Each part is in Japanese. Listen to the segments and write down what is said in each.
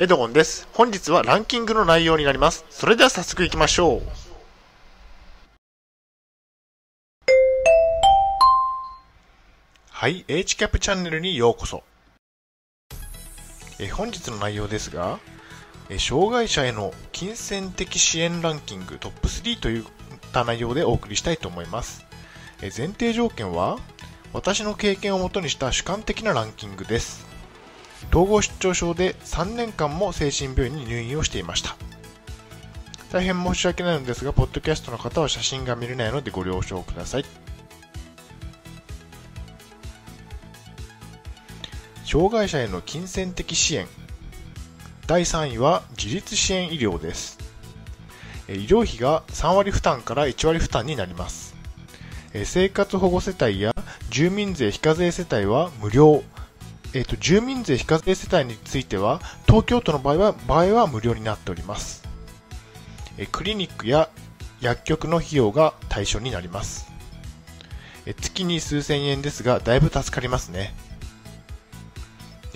エドゴンです。本日はランキングの内容になります。それでは早速行きましょう。はい、HCAP チャンネルにようこそ。え本日の内容ですが、え障害者への金銭的支援ランキングトップ3といった内容でお送りしたいと思います。え前提条件は、私の経験をもとにした主観的なランキングです。統合失調症で3年間も精神病院に入院をしていました。大変申し訳ないのですが、ポッドキャストの方は写真が見れないのでご了承ください。障害者への金銭的支援。第3位は自立支援医療です。医療費が3割負担から1割負担になります。生活保護世帯や住民税非課税世帯は無料。えっ、と、住民税非課税世帯については、東京都の場合は、場合は無料になっております。えクリニックや薬局の費用が対象になります。え月に数千円ですが、だいぶ助かりますね。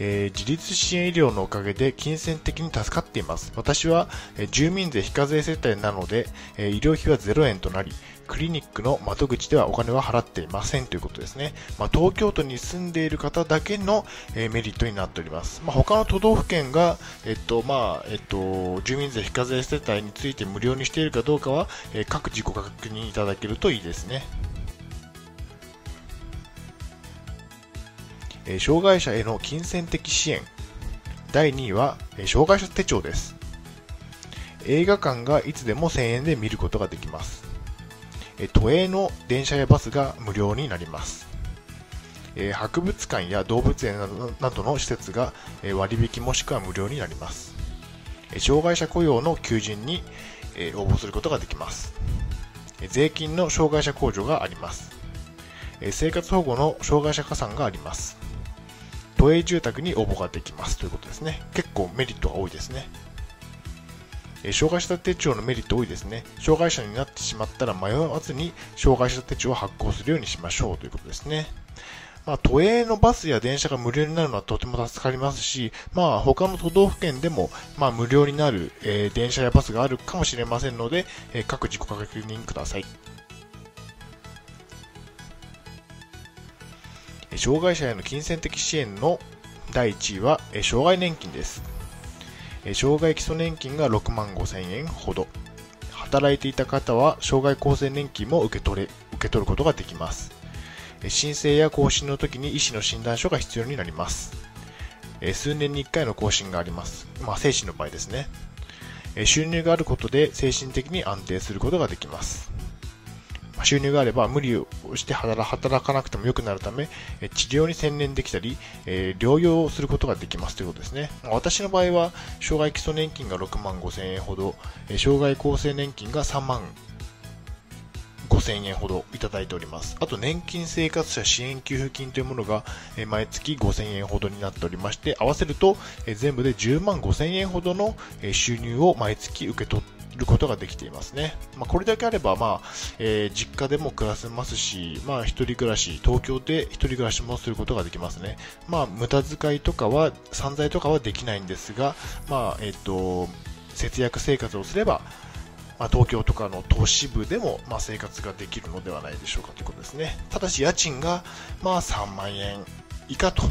えー自立支援医療のおかげで金銭的に助かっています。私は、えー住民税非課税世帯なので、えー医療費は0円となり、クリニックの窓口ではお金は払っていませんということですね。まあ、東京都に住んでいる方だけの、えメリットになっております。まあ、他の都道府県が、えっと、まあ、えっと、住民税非課税世帯について無料にしているかどうかは、え各自己確認いただけるといいですね。え障害者への金銭的支援。第2位は、え障害者手帳です。映画館がいつでも1000円で見ることができます。都営の電車やバスが無料になります。え博物館や動物園などの施設がえ割引もしくは無料になります。障害者雇用の求人にえ応募することができます。税金の障害者控除があります。生活保護の障害者加算があります。都営住宅に応募ができますということですね。結構メリットが多いですね。え障害者手帳のメリット多いですね。障害者になってしまったら迷わずに障害者手帳を発行するようにしましょうということですね。まあ、都営のバスや電車が無料になるのはとても助かりますし、まあ、他の都道府県でも、まあ、無料になる、えー電車やバスがあるかもしれませんので、えー各自己確認ください。障害者への金銭的支援の第1位は、障害年金です。障害基礎年金が6万5千円ほど。働いていた方は、障害厚生年金も受け取れ、受け取ることができます。申請や更新の時に医師の診断書が必要になります。数年に1回の更新があります。まあ、精神の場合ですね。収入があることで精神的に安定することができます。収入があれば無理して働かなくても良くなるため、治療に専念できたり、療養をすることができますということですね。私の場合は、障害基礎年金が6万5千円ほど、障害厚生年金が3万5000円ほどいただいております。あと、年金生活者支援給付金というものが、毎月5000円ほどになっておりまして、合わせると、全部で10万5000円ほどの収入を毎月受け取ってることができていますね。まあ、これだけあれば、まあ、えー実家でも暮らせますし、まあ、一人暮らし、東京で一人暮らしもすることができますね。まあ、無駄遣いとかは、散財とかはできないんですが、まあ、えっ、と、節約生活をすれば、まあ、東京とかの都市部でも、ま、生活ができるのではないでしょうかということですね。ただし家賃が、まあ、3万円以下と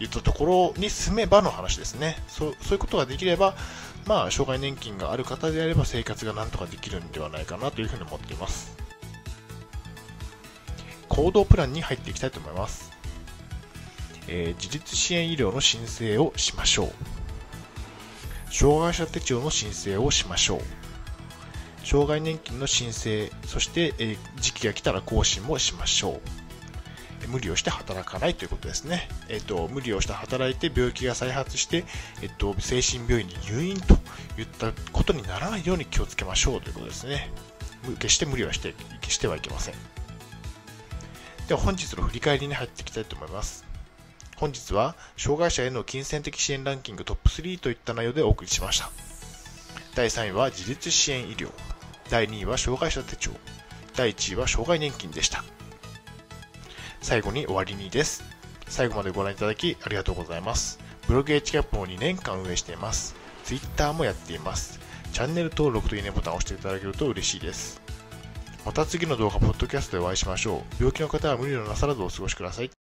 いったところに住めばの話ですね。そういうことができれば、まあ、障害年金がある方であれば生活がなんとかできるんではないかなというふうに思っています。行動プランに入っていきたいと思います。えー自立支援医療の申請をしましょう。障害者手帳の申請をしましょう。障害年金の申請、そして、えー時期が来たら更新もしましょう。無理をして働かないということですね。えっ、と、無理をして働いて病気が再発して、えっ、と、精神病院に入院といったことにならないように気をつけましょうということですね。決して無理はしてしてはいけません。では本日の振り返りに入っていきたいと思います。本日は、障害者への金銭的支援ランキングトップ3といった内容でお送りしました。第3位は自立支援医療。第2位は障害者手帳。第1位は障害年金でした。最後に終わりにです。最後までご覧いただきありがとうございます。ブログ HCAP も2年間運営しています。Twitter もやっています。チャンネル登録といいねボタンを押していただけると嬉しいです。また次の動画、ポッドキャストでお会いしましょう。病気の方は無理のなさらずお過ごしください。